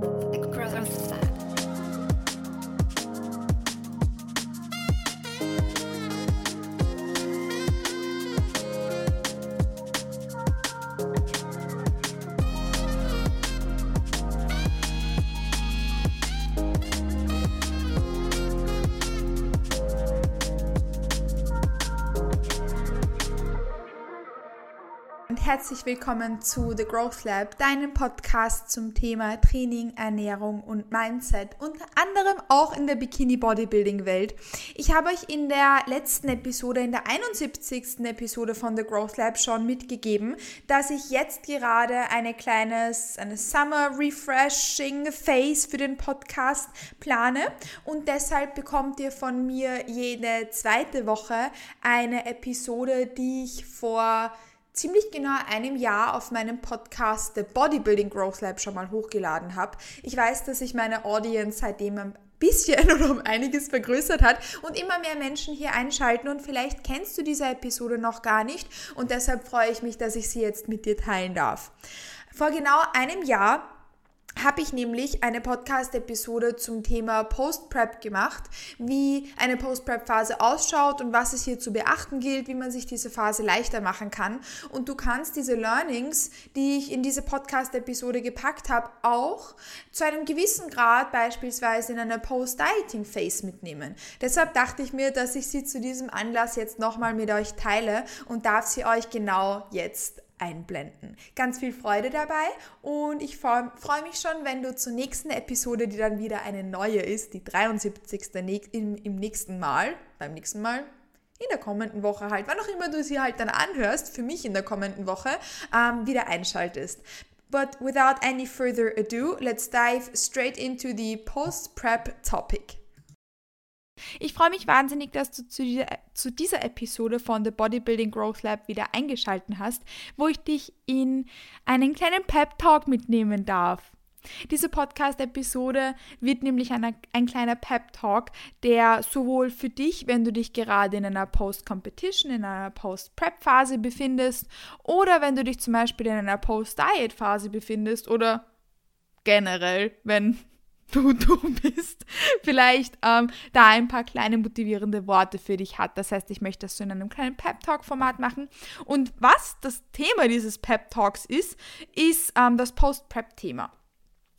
The growth of that. Herzlich willkommen zu The Growth Lab, deinem Podcast zum Thema Training, Ernährung und Mindset, unter anderem auch in der Bikini Bodybuilding Welt. Ich habe euch in der letzten Episode, in der 71. Episode von The Growth Lab schon mitgegeben, dass ich jetzt gerade eine kleines, eine Summer Refreshing Phase für den Podcast plane und deshalb bekommt ihr von mir jede zweite Woche eine Episode, die ich vor ziemlich genau einem Jahr auf meinem Podcast The Bodybuilding Growth Lab schon mal hochgeladen habe. Ich weiß, dass sich meine Audience seitdem ein bisschen oder um einiges vergrößert hat und immer mehr Menschen hier einschalten und vielleicht kennst du diese Episode noch gar nicht und deshalb freue ich mich, dass ich sie jetzt mit dir teilen darf. Vor genau einem Jahr habe ich nämlich eine Podcast-Episode zum Thema Post-Prep gemacht, wie eine Post-Prep-Phase ausschaut und was es hier zu beachten gilt, wie man sich diese Phase leichter machen kann. Und du kannst diese Learnings, die ich in diese Podcast-Episode gepackt habe, auch zu einem gewissen Grad beispielsweise in einer Post-Dieting-Phase mitnehmen. Deshalb dachte ich mir, dass ich sie zu diesem Anlass jetzt nochmal mit euch teile und darf sie euch genau jetzt einblenden. Ganz viel Freude dabei und ich freue mich schon, wenn du zur nächsten Episode, die dann wieder eine neue ist, die 73. im, nächsten Mal, beim nächsten Mal, in der kommenden Woche halt, wann auch immer du sie halt dann anhörst, für mich in der kommenden Woche, ähm, wieder einschaltest. But without any further ado, let's dive straight into the post-prep topic. Ich freue mich wahnsinnig, dass du zu dieser, zu dieser, Episode von The Bodybuilding Growth Lab wieder eingeschaltet hast, wo ich dich in einen kleinen Pep Talk mitnehmen darf. Diese Podcast-Episode wird nämlich eine, ein kleiner Pep-Talk, der sowohl für dich, wenn du dich gerade in einer Post-Competition, in einer Post-Prep-Phase befindest, oder wenn du dich zum Beispiel in einer Post-Diet-Phase befindest, oder generell, wenn du du bist, vielleicht ähm, da ein paar kleine motivierende Worte für dich hat. Das heißt, ich möchte das so in einem kleinen Pep-Talk-Format machen. Und was das Thema dieses Pep-Talks ist, ist ähm, das Post-Prep-Thema.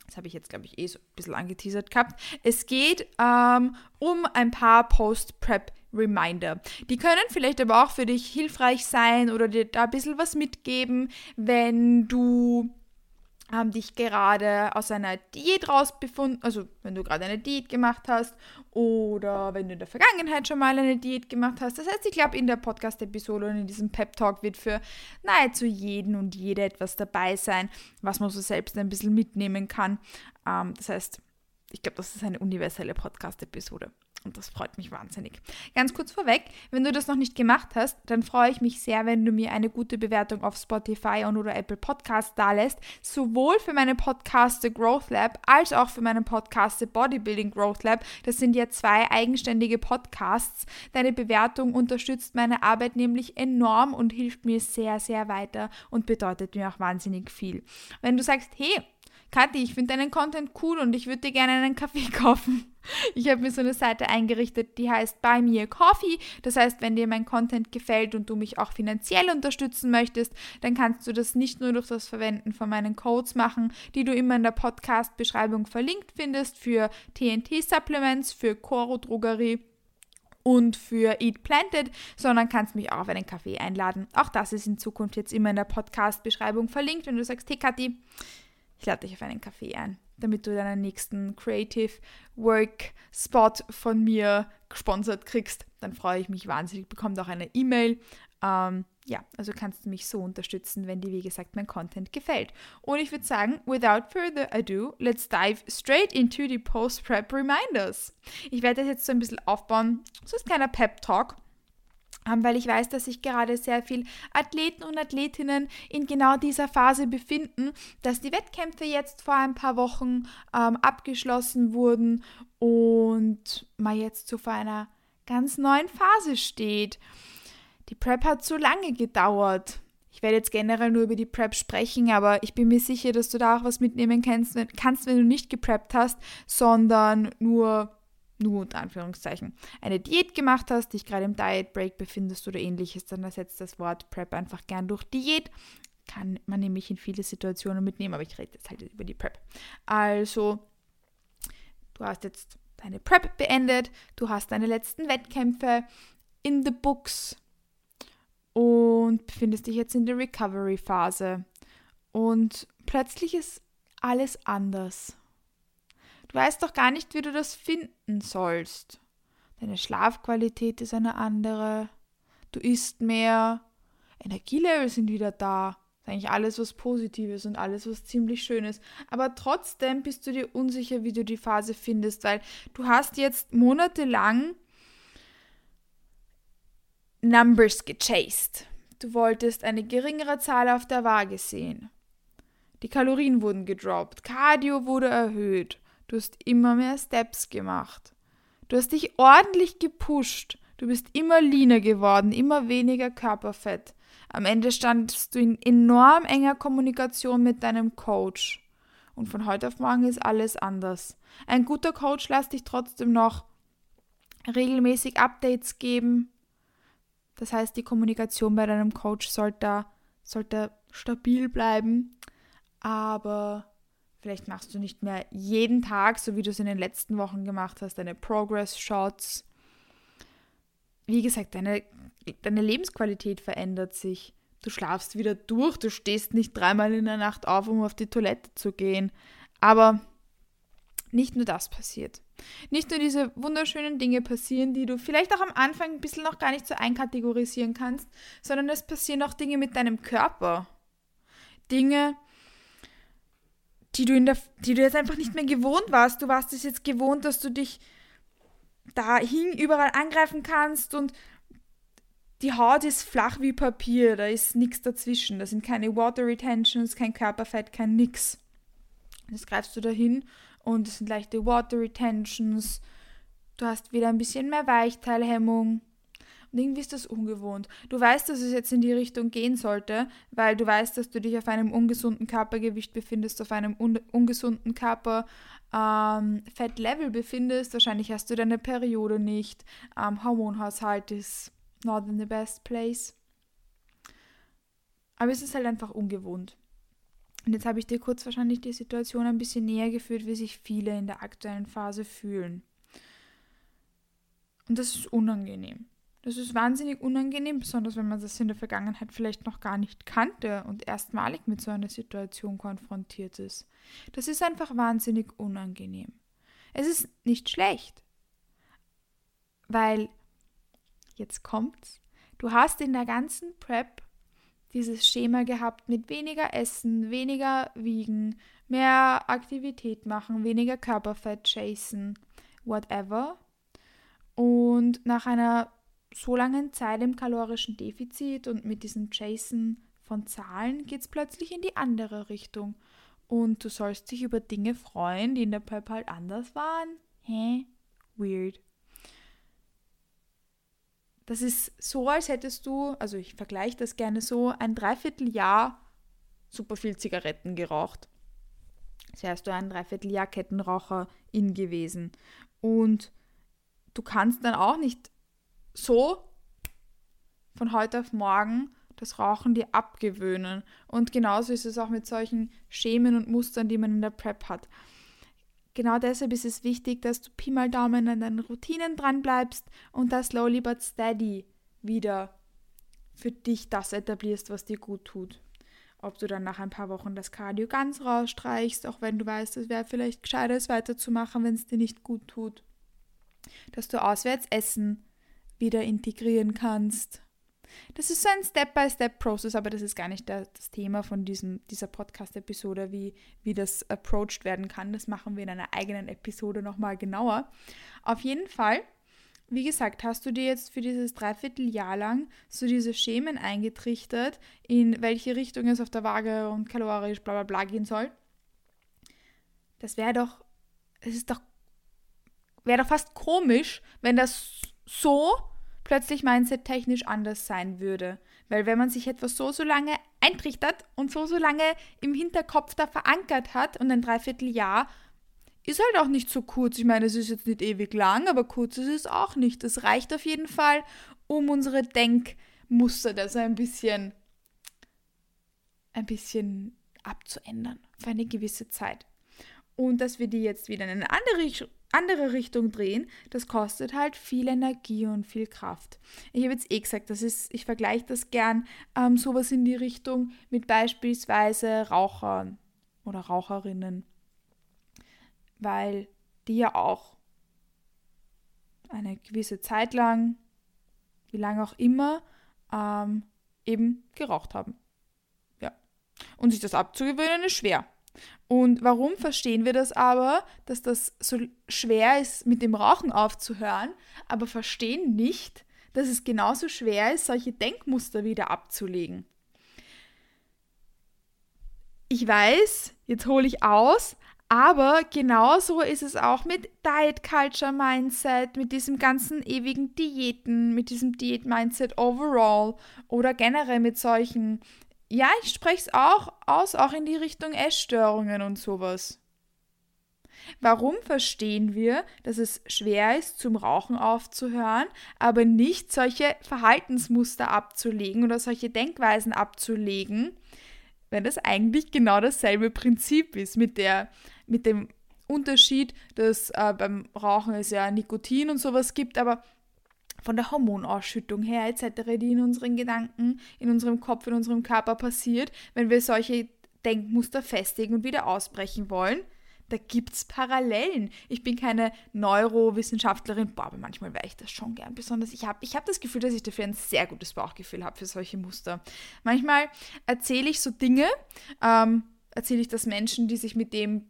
Das habe ich jetzt, glaube ich, eh so ein bisschen angeteasert gehabt. Es geht ähm, um ein paar Post-Prep- Reminder. Die können vielleicht aber auch für dich hilfreich sein oder dir da ein bisschen was mitgeben, wenn du haben dich gerade aus einer Diät rausbefunden, also wenn du gerade eine Diät gemacht hast oder wenn du in der Vergangenheit schon mal eine Diät gemacht hast. Das heißt, ich glaube, in der Podcast-Episode und in diesem Pep-Talk wird für nahezu jeden und jede etwas dabei sein, was man so selbst ein bisschen mitnehmen kann. Ähm, das heißt, ich glaube, das ist eine universelle Podcast-Episode. Und das freut mich wahnsinnig. Ganz kurz vorweg, wenn du das noch nicht gemacht hast, dann freue ich mich sehr, wenn du mir eine gute Bewertung auf Spotify und oder Apple Podcasts dalässt. Sowohl für meine Podcast The Growth Lab als auch für meinen Podcast The Bodybuilding Growth Lab. Das sind ja zwei eigenständige Podcasts. Deine Bewertung unterstützt meine Arbeit nämlich enorm und hilft mir sehr, sehr weiter und bedeutet mir auch wahnsinnig viel. Wenn du sagst, hey, Kathi, ich finde deinen Content cool und ich würde dir gerne einen Kaffee kaufen. Ich habe mir so eine Seite eingerichtet, die heißt Buy Me a Coffee. Das heißt, wenn dir mein Content gefällt und du mich auch finanziell unterstützen möchtest, dann kannst du das nicht nur durch das Verwenden von meinen Codes machen, die du immer in der Podcast-Beschreibung verlinkt findest für TNT-Supplements, für Coro Drogerie und für Eat Planted, sondern kannst mich auch auf einen Kaffee einladen. Auch das ist in Zukunft jetzt immer in der Podcast-Beschreibung verlinkt, wenn du sagst, hey Kathi, ich lade dich auf einen Kaffee ein, damit du deinen nächsten Creative Work Spot von mir gesponsert kriegst. Dann freue ich mich wahnsinnig. Bekommst auch eine E-Mail. Ähm, ja, also kannst du mich so unterstützen, wenn dir, wie gesagt, mein Content gefällt. Und ich würde sagen, without further ado, let's dive straight into the Post-Prep Reminders. Ich werde das jetzt so ein bisschen aufbauen. So ist kleiner Pep-Talk weil ich weiß, dass sich gerade sehr viele Athleten und Athletinnen in genau dieser Phase befinden, dass die Wettkämpfe jetzt vor ein paar Wochen ähm, abgeschlossen wurden und man jetzt so vor einer ganz neuen Phase steht. Die Prep hat zu lange gedauert. Ich werde jetzt generell nur über die Prep sprechen, aber ich bin mir sicher, dass du da auch was mitnehmen kannst, wenn, kannst, wenn du nicht gepreppt hast, sondern nur, nur unter Anführungszeichen, eine Diät gemacht hast, dich gerade im Diet Break befindest oder ähnliches, dann ersetzt das Wort Prep einfach gern durch Diät. Kann man nämlich in viele Situationen mitnehmen, aber ich rede jetzt halt über die Prep. Also, du hast jetzt deine Prep beendet, du hast deine letzten Wettkämpfe in the books und befindest dich jetzt in der Recovery-Phase. Und plötzlich ist alles anders. Du weißt doch gar nicht, wie du das finden sollst. Deine Schlafqualität ist eine andere. Du isst mehr. Energielevel sind wieder da. Das ist eigentlich alles was Positives und alles was ziemlich Schönes. Aber trotzdem bist du dir unsicher, wie du die Phase findest, weil du hast jetzt monatelang Numbers gechased. Du wolltest eine geringere Zahl auf der Waage sehen. Die Kalorien wurden gedroppt, Cardio wurde erhöht, du hast immer mehr Steps gemacht. Du hast dich ordentlich gepusht, du bist immer leaner geworden, immer weniger Körperfett. Am Ende standest du in enorm enger Kommunikation mit deinem Coach. Und von heute auf morgen ist alles anders. Ein guter Coach lässt dich trotzdem noch regelmäßig Updates geben, das heißt, die Kommunikation bei deinem Coach sollte, sollte stabil bleiben, aber vielleicht machst du nicht mehr jeden Tag, so wie du es in den letzten Wochen gemacht hast, deine Progress-Shots. Wie gesagt, deine, deine Lebensqualität verändert sich. Du schlafst wieder durch, du stehst nicht dreimal in der Nacht auf, um auf die Toilette zu gehen. Aber nicht nur das passiert. Nicht nur diese wunderschönen Dinge passieren, die du vielleicht auch am Anfang ein bisschen noch gar nicht so einkategorisieren kannst, sondern es passieren auch Dinge mit deinem Körper. Dinge, die du, in der, die du jetzt einfach nicht mehr gewohnt warst. Du warst es jetzt gewohnt, dass du dich dahin überall angreifen kannst und die Haut ist flach wie Papier, da ist nichts dazwischen. Da sind keine Water Retentions, kein Körperfett, kein nix. Jetzt greifst du dahin und es sind leichte Water Retentions. Du hast wieder ein bisschen mehr Weichteilhemmung. Und irgendwie ist das ungewohnt. Du weißt, dass es jetzt in die Richtung gehen sollte, weil du weißt, dass du dich auf einem ungesunden Körpergewicht befindest, auf einem un ungesunden Körper ähm, Fettlevel befindest. Wahrscheinlich hast du deine Periode nicht. Ähm, Hormonhaushalt ist not in the best place. Aber es ist halt einfach ungewohnt. Und jetzt habe ich dir kurz wahrscheinlich die Situation ein bisschen näher geführt, wie sich viele in der aktuellen Phase fühlen. Und das ist unangenehm. Das ist wahnsinnig unangenehm, besonders wenn man das in der Vergangenheit vielleicht noch gar nicht kannte und erstmalig mit so einer Situation konfrontiert ist. Das ist einfach wahnsinnig unangenehm. Es ist nicht schlecht, weil jetzt kommt's. Du hast in der ganzen Prep dieses Schema gehabt mit weniger Essen, weniger Wiegen, mehr Aktivität machen, weniger Körperfett chasen, whatever. Und nach einer so langen Zeit im kalorischen Defizit und mit diesem Chasen von Zahlen geht es plötzlich in die andere Richtung. Und du sollst dich über Dinge freuen, die in der Prep halt anders waren. Hä? Weird. Das ist so, als hättest du, also ich vergleiche das gerne so, ein Dreivierteljahr super viel Zigaretten geraucht. Das wärst du ein Dreivierteljahr Kettenraucherin gewesen. Und du kannst dann auch nicht so von heute auf morgen das Rauchen dir abgewöhnen. Und genauso ist es auch mit solchen Schemen und Mustern, die man in der Prep hat genau deshalb ist es wichtig, dass du Pi mal Daumen an deinen Routinen dran bleibst und das slowly but steady wieder für dich das etablierst, was dir gut tut. Ob du dann nach ein paar Wochen das Cardio ganz rausstreichst, auch wenn du weißt, es wäre vielleicht gescheiter, es weiterzumachen, wenn es dir nicht gut tut. Dass du auswärts Essen wieder integrieren kannst das ist so ein Step-by-Step-Process, aber das ist gar nicht das Thema von diesem, dieser Podcast-Episode, wie, wie das approached werden kann. Das machen wir in einer eigenen Episode nochmal genauer. Auf jeden Fall, wie gesagt, hast du dir jetzt für dieses Dreivierteljahr lang so diese Schemen eingetrichtert, in welche Richtung es auf der Waage und kalorisch bla bla bla gehen soll. Das wäre doch, es ist doch, wäre doch fast komisch, wenn das so plötzlich mindset-technisch anders sein würde. Weil wenn man sich etwas so, so lange eintrichtert und so, so lange im Hinterkopf da verankert hat und ein Dreivierteljahr, ist halt auch nicht so kurz. Ich meine, es ist jetzt nicht ewig lang, aber kurz ist es auch nicht. Das reicht auf jeden Fall, um unsere Denkmuster da so ein bisschen, ein bisschen abzuändern für eine gewisse Zeit. Und dass wir die jetzt wieder in eine andere, andere Richtung drehen, das kostet halt viel Energie und viel Kraft. Ich habe jetzt eh gesagt, das ist, ich vergleiche das gern ähm, sowas in die Richtung mit beispielsweise Rauchern oder Raucherinnen, weil die ja auch eine gewisse Zeit lang, wie lange auch immer, ähm, eben geraucht haben. Ja. Und sich das abzugewöhnen ist schwer. Und warum verstehen wir das aber, dass das so schwer ist, mit dem Rauchen aufzuhören, aber verstehen nicht, dass es genauso schwer ist, solche Denkmuster wieder abzulegen. Ich weiß, jetzt hole ich aus, aber genauso ist es auch mit Diet Culture Mindset, mit diesem ganzen ewigen Diäten, mit diesem Diät Mindset overall oder generell mit solchen ja, ich spreche es auch aus, auch in die Richtung Essstörungen und sowas. Warum verstehen wir, dass es schwer ist, zum Rauchen aufzuhören, aber nicht solche Verhaltensmuster abzulegen oder solche Denkweisen abzulegen, wenn das eigentlich genau dasselbe Prinzip ist mit, der, mit dem Unterschied, dass äh, beim Rauchen es ja Nikotin und sowas gibt, aber von der Hormonausschüttung her etc., die in unseren Gedanken, in unserem Kopf, in unserem Körper passiert, wenn wir solche Denkmuster festigen und wieder ausbrechen wollen. Da gibt es Parallelen. Ich bin keine Neurowissenschaftlerin, boah, aber manchmal wäre ich das schon gern. Besonders ich habe ich hab das Gefühl, dass ich dafür ein sehr gutes Bauchgefühl habe für solche Muster. Manchmal erzähle ich so Dinge, ähm, erzähle ich das Menschen, die sich mit dem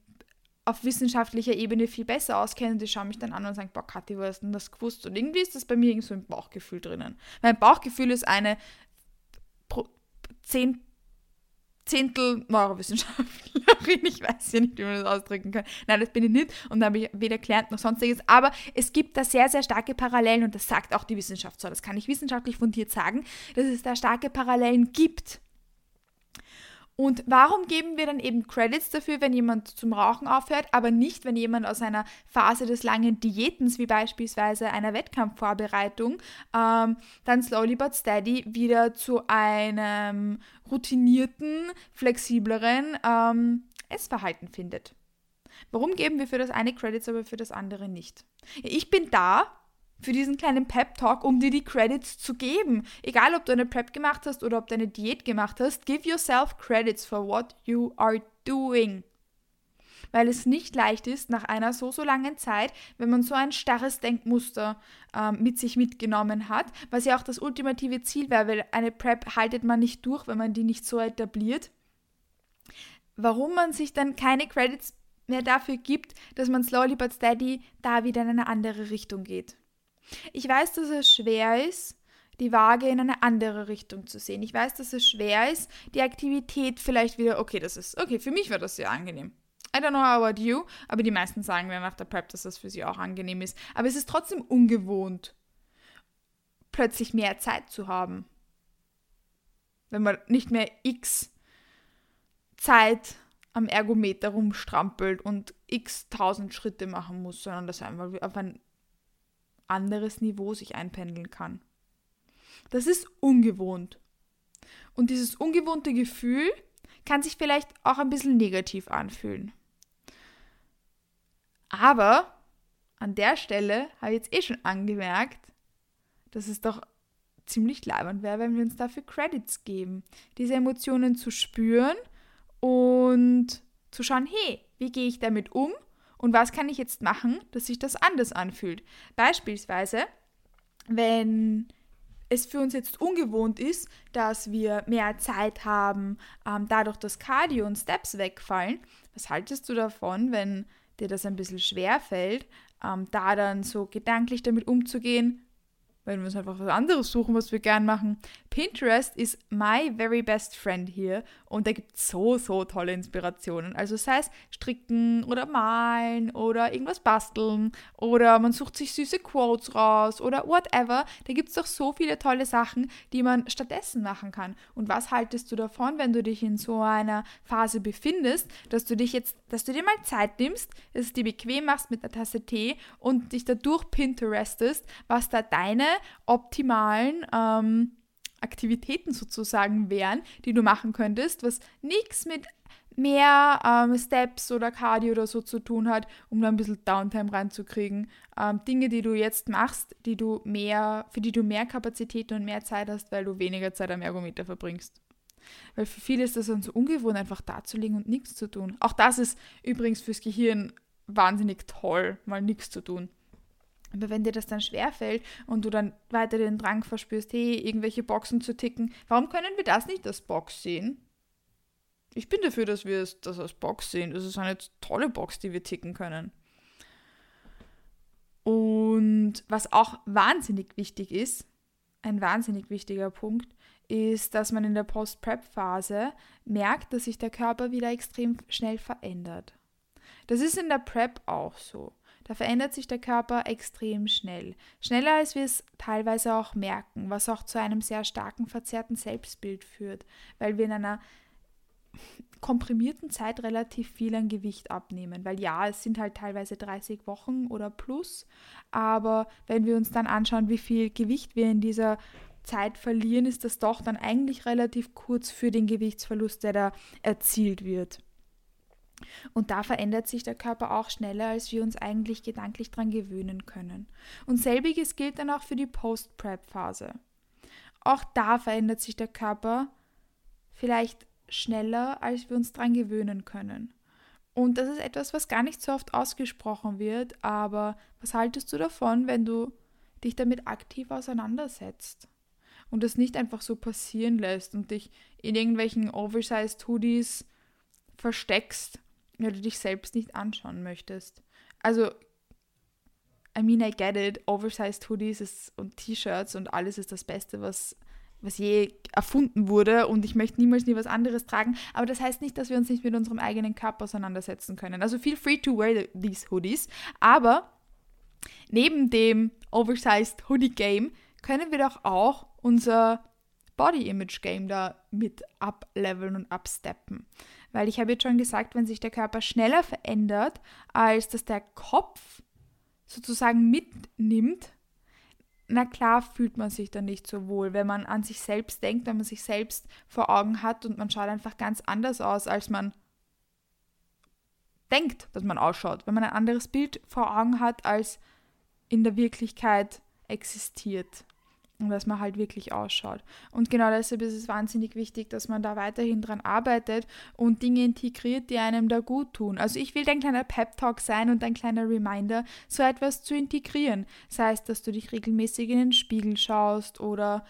auf wissenschaftlicher Ebene viel besser auskennen, die schauen mich dann an und sagen, boah, Kathi, wo hast du denn das gewusst? Und irgendwie ist das bei mir irgendwie so ein Bauchgefühl drinnen. Mein Bauchgefühl ist eine Pro zehn Zehntel Neurowissenschaftlerin. Ich weiß ja nicht, wie man das ausdrücken kann. Nein, das bin ich nicht und da habe ich weder gelernt noch sonstiges. Aber es gibt da sehr, sehr starke Parallelen und das sagt auch die Wissenschaft so. Das kann ich wissenschaftlich fundiert sagen, dass es da starke Parallelen gibt. Und warum geben wir dann eben Credits dafür, wenn jemand zum Rauchen aufhört, aber nicht, wenn jemand aus einer Phase des langen Diätens, wie beispielsweise einer Wettkampfvorbereitung, ähm, dann slowly but steady wieder zu einem routinierten, flexibleren ähm, Essverhalten findet? Warum geben wir für das eine Credits, aber für das andere nicht? Ich bin da, für diesen kleinen Pep-Talk, um dir die Credits zu geben. Egal, ob du eine Prep gemacht hast oder ob du eine Diät gemacht hast, give yourself credits for what you are doing. Weil es nicht leicht ist, nach einer so, so langen Zeit, wenn man so ein starres Denkmuster ähm, mit sich mitgenommen hat, was ja auch das ultimative Ziel wäre, weil eine Prep haltet man nicht durch, wenn man die nicht so etabliert. Warum man sich dann keine Credits mehr dafür gibt, dass man slowly but steady da wieder in eine andere Richtung geht. Ich weiß, dass es schwer ist, die Waage in eine andere Richtung zu sehen. Ich weiß, dass es schwer ist, die Aktivität vielleicht wieder, okay, das ist, okay, für mich war das sehr angenehm. I don't know about you, aber die meisten sagen dann nach der Prep, dass das für sie auch angenehm ist. Aber es ist trotzdem ungewohnt, plötzlich mehr Zeit zu haben. Wenn man nicht mehr x Zeit am Ergometer rumstrampelt und x tausend Schritte machen muss, sondern das einfach auf ein anderes Niveau sich einpendeln kann. Das ist ungewohnt. Und dieses ungewohnte Gefühl kann sich vielleicht auch ein bisschen negativ anfühlen. Aber an der Stelle habe ich jetzt eh schon angemerkt, dass es doch ziemlich leibend wäre, wenn wir uns dafür Credits geben, diese Emotionen zu spüren und zu schauen, hey, wie gehe ich damit um und was kann ich jetzt machen, dass sich das anders anfühlt? Beispielsweise, wenn es für uns jetzt ungewohnt ist, dass wir mehr Zeit haben, ähm, dadurch, dass Cardio und Steps wegfallen. Was haltest du davon, wenn dir das ein bisschen schwer fällt, ähm, da dann so gedanklich damit umzugehen? Wenn wir uns einfach was anderes suchen, was wir gern machen. Pinterest ist my very best friend hier und da gibt es so, so tolle Inspirationen. Also sei es stricken oder malen oder irgendwas basteln oder man sucht sich süße Quotes raus oder whatever. Da gibt es doch so viele tolle Sachen, die man stattdessen machen kann. Und was haltest du davon, wenn du dich in so einer Phase befindest, dass du dich jetzt, dass du dir mal Zeit nimmst, dass du dir bequem machst mit einer Tasse Tee und dich dadurch Pinterestest, was da deine optimalen ähm, Aktivitäten sozusagen wären, die du machen könntest, was nichts mit mehr ähm, Steps oder Cardio oder so zu tun hat, um da ein bisschen Downtime reinzukriegen. Ähm, Dinge, die du jetzt machst, die du mehr, für die du mehr Kapazität und mehr Zeit hast, weil du weniger Zeit am Ergometer verbringst. Weil für viele ist das dann so ungewohnt, einfach da zu liegen und nichts zu tun. Auch das ist übrigens fürs Gehirn wahnsinnig toll, mal nichts zu tun. Aber wenn dir das dann schwerfällt und du dann weiter den Drang verspürst, hey, irgendwelche Boxen zu ticken, warum können wir das nicht als Box sehen? Ich bin dafür, dass wir das als Box sehen. Das ist eine tolle Box, die wir ticken können. Und was auch wahnsinnig wichtig ist, ein wahnsinnig wichtiger Punkt, ist, dass man in der Post-Prep-Phase merkt, dass sich der Körper wieder extrem schnell verändert. Das ist in der Prep auch so. Da verändert sich der Körper extrem schnell. Schneller als wir es teilweise auch merken, was auch zu einem sehr starken verzerrten Selbstbild führt, weil wir in einer komprimierten Zeit relativ viel an Gewicht abnehmen. Weil ja, es sind halt teilweise 30 Wochen oder plus, aber wenn wir uns dann anschauen, wie viel Gewicht wir in dieser Zeit verlieren, ist das doch dann eigentlich relativ kurz für den Gewichtsverlust, der da erzielt wird. Und da verändert sich der Körper auch schneller, als wir uns eigentlich gedanklich daran gewöhnen können. Und selbiges gilt dann auch für die Post-Prep-Phase. Auch da verändert sich der Körper vielleicht schneller, als wir uns daran gewöhnen können. Und das ist etwas, was gar nicht so oft ausgesprochen wird, aber was haltest du davon, wenn du dich damit aktiv auseinandersetzt und das nicht einfach so passieren lässt und dich in irgendwelchen oversized Hoodies versteckst ja, du dich selbst nicht anschauen möchtest. Also, I mean, I get it. Oversized Hoodies ist, und T-Shirts und alles ist das Beste, was, was je erfunden wurde. Und ich möchte niemals nie was anderes tragen. Aber das heißt nicht, dass wir uns nicht mit unserem eigenen Körper auseinandersetzen können. Also, feel free to wear these Hoodies. Aber neben dem Oversized Hoodie Game können wir doch auch unser Body Image Game da mit upleveln und upsteppen. Weil ich habe jetzt schon gesagt, wenn sich der Körper schneller verändert, als dass der Kopf sozusagen mitnimmt, na klar fühlt man sich dann nicht so wohl, wenn man an sich selbst denkt, wenn man sich selbst vor Augen hat und man schaut einfach ganz anders aus, als man denkt, dass man ausschaut, wenn man ein anderes Bild vor Augen hat, als in der Wirklichkeit existiert dass man halt wirklich ausschaut. Und genau deshalb ist es wahnsinnig wichtig, dass man da weiterhin dran arbeitet und Dinge integriert, die einem da gut tun. Also ich will ein kleiner Pep-Talk sein und ein kleiner Reminder, so etwas zu integrieren. Sei es, dass du dich regelmäßig in den Spiegel schaust oder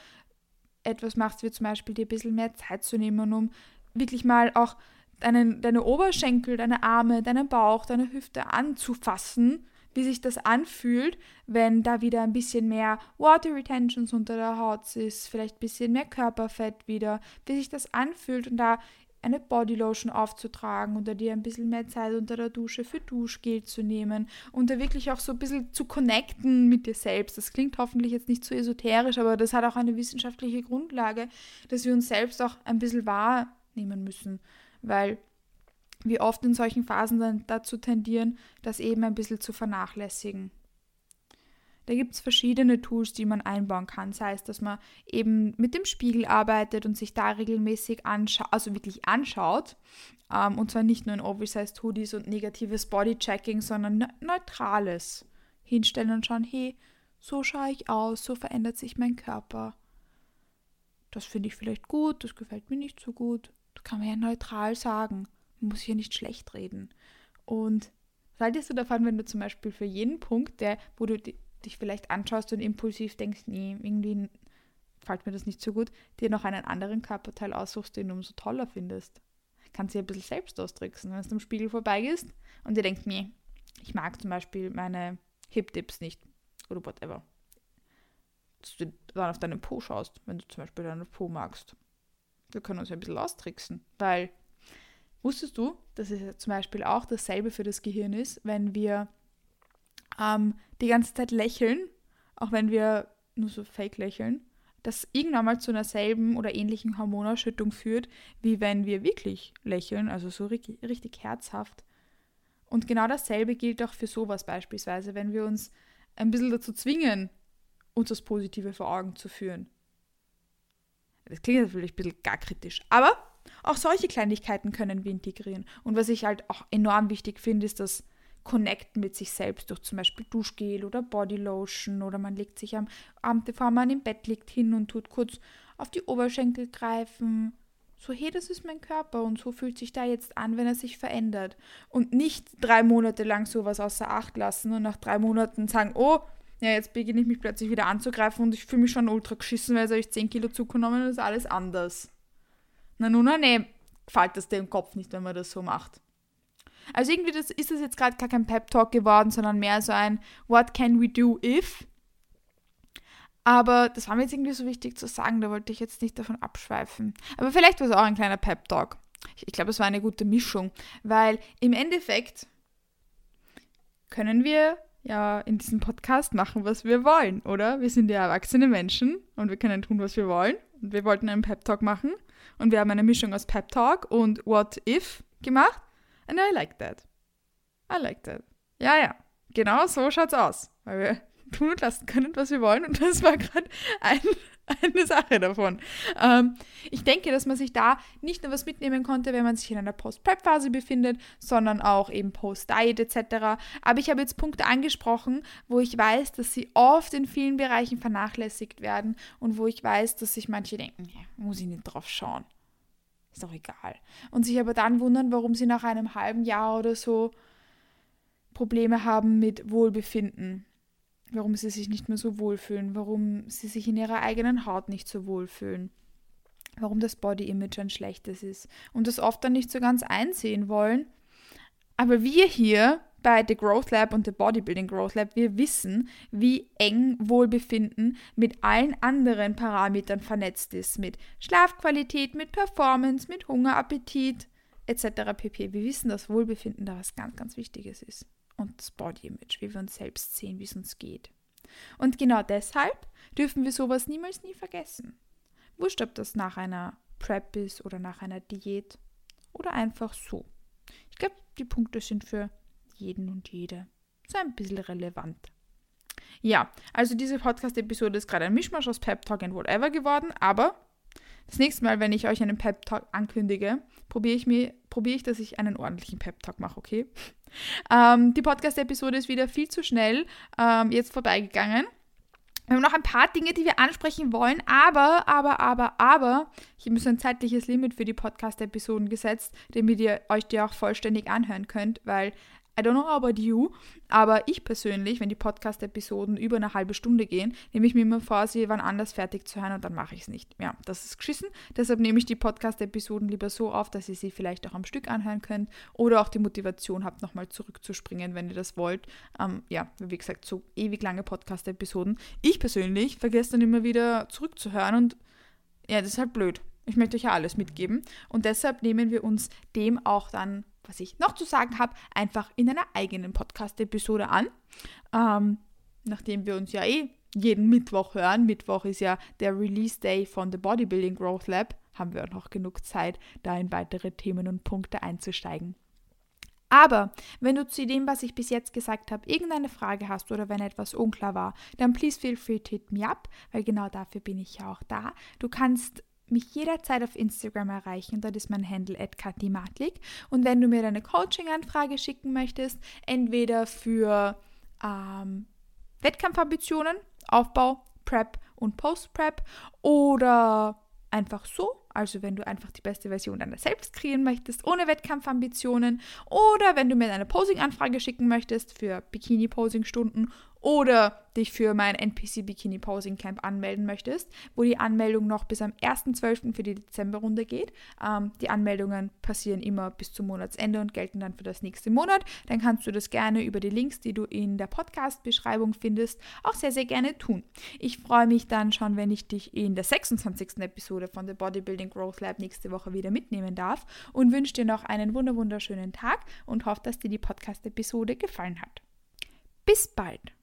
etwas machst, wie zum Beispiel dir ein bisschen mehr Zeit zu nehmen, um wirklich mal auch deinen, deine Oberschenkel, deine Arme, deinen Bauch, deine Hüfte anzufassen wie sich das anfühlt, wenn da wieder ein bisschen mehr Water Retentions unter der Haut ist, vielleicht ein bisschen mehr Körperfett wieder, wie sich das anfühlt und da eine Bodylotion aufzutragen oder dir ein bisschen mehr Zeit unter der Dusche für Duschgel zu nehmen und da wirklich auch so ein bisschen zu connecten mit dir selbst. Das klingt hoffentlich jetzt nicht so esoterisch, aber das hat auch eine wissenschaftliche Grundlage, dass wir uns selbst auch ein bisschen wahrnehmen müssen, weil wir oft in solchen Phasen dann dazu tendieren, das eben ein bisschen zu vernachlässigen. Da gibt es verschiedene Tools, die man einbauen kann. Sei es, dass man eben mit dem Spiegel arbeitet und sich da regelmäßig anschaut, also wirklich anschaut. Ähm, und zwar nicht nur in Oversized Hoodies und negatives Bodychecking, sondern ne neutrales. Hinstellen und schauen, hey, so schaue ich aus, so verändert sich mein Körper. Das finde ich vielleicht gut, das gefällt mir nicht so gut. Das kann man ja neutral sagen. Muss hier nicht schlecht reden. Und was haltest du davon, wenn du zum Beispiel für jeden Punkt, der, wo du dich vielleicht anschaust und impulsiv denkst, nee, irgendwie fällt mir das nicht so gut, dir noch einen anderen Körperteil aussuchst, den du umso toller findest. Kannst du dir ein bisschen selbst austricksen, wenn du am Spiegel vorbeigehst und dir denkst, nee, ich mag zum Beispiel meine Hip-Dips nicht oder whatever. dass du dann auf deinen Po schaust, wenn du zum Beispiel deinen Po magst. Wir können uns ja ein bisschen austricksen, weil wusstest du, dass es zum Beispiel auch dasselbe für das Gehirn ist, wenn wir ähm, die ganze Zeit lächeln, auch wenn wir nur so fake lächeln, das irgendwann mal zu einer selben oder ähnlichen Hormonausschüttung führt, wie wenn wir wirklich lächeln, also so richtig, richtig herzhaft. Und genau dasselbe gilt auch für sowas beispielsweise, wenn wir uns ein bisschen dazu zwingen, uns das Positive vor Augen zu führen. Das klingt natürlich ein bisschen gar kritisch, aber auch solche Kleinigkeiten können wir integrieren. Und was ich halt auch enorm wichtig finde, ist das Connecten mit sich selbst durch zum Beispiel Duschgel oder Bodylotion oder man legt sich am Abend, bevor man im Bett liegt, hin und tut kurz auf die Oberschenkel greifen. So, hey, das ist mein Körper und so fühlt sich da jetzt an, wenn er sich verändert. Und nicht drei Monate lang sowas außer Acht lassen und nach drei Monaten sagen, oh, ja, jetzt beginne ich mich plötzlich wieder anzugreifen und ich fühle mich schon ultra geschissen, weil jetzt habe ich 10 Kilo zugenommen und ist alles anders. Na nun, na nee, gefällt das im Kopf nicht, wenn man das so macht. Also irgendwie das, ist das jetzt gerade gar kein Pep-Talk geworden, sondern mehr so ein What can we do if? Aber das war mir jetzt irgendwie so wichtig zu sagen, da wollte ich jetzt nicht davon abschweifen. Aber vielleicht war es auch ein kleiner Pep-Talk. Ich, ich glaube, es war eine gute Mischung, weil im Endeffekt können wir ja in diesem Podcast machen, was wir wollen, oder? Wir sind ja erwachsene Menschen und wir können tun, was wir wollen. Und wir wollten einen Pep-Talk machen und wir haben eine Mischung aus Pep-Talk und What If gemacht. And I like that. I like that. Ja, ja. Genau so schaut's aus. Weil wir tun und lassen können, was wir wollen. Und das war gerade ein, eine Sache davon. Ähm, ich denke, dass man sich da nicht nur was mitnehmen konnte, wenn man sich in einer Post-Prep-Phase befindet, sondern auch eben Post-Diet etc. Aber ich habe jetzt Punkte angesprochen, wo ich weiß, dass sie oft in vielen Bereichen vernachlässigt werden und wo ich weiß, dass sich manche denken, ja, muss ich nicht drauf schauen. Ist doch egal. Und sich aber dann wundern, warum sie nach einem halben Jahr oder so Probleme haben mit Wohlbefinden. Warum sie sich nicht mehr so wohlfühlen, warum sie sich in ihrer eigenen Haut nicht so wohlfühlen, warum das Body Image ein schlechtes ist und das oft dann nicht so ganz einsehen wollen. Aber wir hier bei The Growth Lab und The Bodybuilding Growth Lab, wir wissen, wie eng Wohlbefinden mit allen anderen Parametern vernetzt ist. Mit Schlafqualität, mit Performance, mit Hunger, Appetit etc. pp. Wir wissen, dass Wohlbefinden da was ganz, ganz Wichtiges ist. Und das Body Image, wie wir uns selbst sehen, wie es uns geht. Und genau deshalb dürfen wir sowas niemals nie vergessen. Wurscht, ob das nach einer Prep ist oder nach einer Diät oder einfach so. Ich glaube, die Punkte sind für jeden und jede. So ein bisschen relevant. Ja, also diese Podcast-Episode ist gerade ein Mischmasch aus Pep Talk und Whatever geworden, aber das nächste Mal, wenn ich euch einen Pep Talk ankündige, probiere ich, mir, probiere ich, dass ich einen ordentlichen Pep Talk mache, okay? Ähm, die Podcast-Episode ist wieder viel zu schnell ähm, jetzt vorbeigegangen. Wir haben noch ein paar Dinge, die wir ansprechen wollen, aber, aber, aber, aber, ich habe mir so ein zeitliches Limit für die Podcast-Episoden gesetzt, damit ihr euch die auch vollständig anhören könnt, weil I don't know about you, aber ich persönlich, wenn die Podcast-Episoden über eine halbe Stunde gehen, nehme ich mir immer vor, sie wann anders fertig zu hören und dann mache ich es nicht. Ja, das ist geschissen. Deshalb nehme ich die Podcast-Episoden lieber so auf, dass ihr sie vielleicht auch am Stück anhören könnt oder auch die Motivation habt, nochmal zurückzuspringen, wenn ihr das wollt. Ähm, ja, wie gesagt, so ewig lange Podcast-Episoden. Ich persönlich vergesse dann immer wieder zurückzuhören und ja, das ist halt blöd. Ich möchte euch ja alles mitgeben und deshalb nehmen wir uns dem auch dann was ich noch zu sagen habe, einfach in einer eigenen Podcast-Episode an. Ähm, nachdem wir uns ja eh jeden Mittwoch hören. Mittwoch ist ja der Release Day von The Bodybuilding Growth Lab. Haben wir auch noch genug Zeit, da in weitere Themen und Punkte einzusteigen. Aber wenn du zu dem, was ich bis jetzt gesagt habe, irgendeine Frage hast oder wenn etwas unklar war, dann please feel free to hit me up, weil genau dafür bin ich ja auch da. Du kannst mich jederzeit auf Instagram erreichen. Dort ist mein Handle @katimatlik. Und wenn du mir deine Coaching-Anfrage schicken möchtest, entweder für ähm, Wettkampfambitionen, Aufbau, Prep und Post-Prep oder einfach so, also wenn du einfach die beste Version deiner selbst kreieren möchtest, ohne Wettkampfambitionen oder wenn du mir eine Posing-Anfrage schicken möchtest für Bikini-Posing-Stunden oder dich für mein NPC Bikini Posing Camp anmelden möchtest, wo die Anmeldung noch bis am 1.12. für die Dezemberrunde geht. Ähm, die Anmeldungen passieren immer bis zum Monatsende und gelten dann für das nächste Monat. Dann kannst du das gerne über die Links, die du in der Podcast-Beschreibung findest, auch sehr, sehr gerne tun. Ich freue mich dann schon, wenn ich dich in der 26. Episode von The Bodybuilding Growth Lab nächste Woche wieder mitnehmen darf und wünsche dir noch einen wunderschönen Tag und hoffe, dass dir die Podcast-Episode gefallen hat. Bis bald!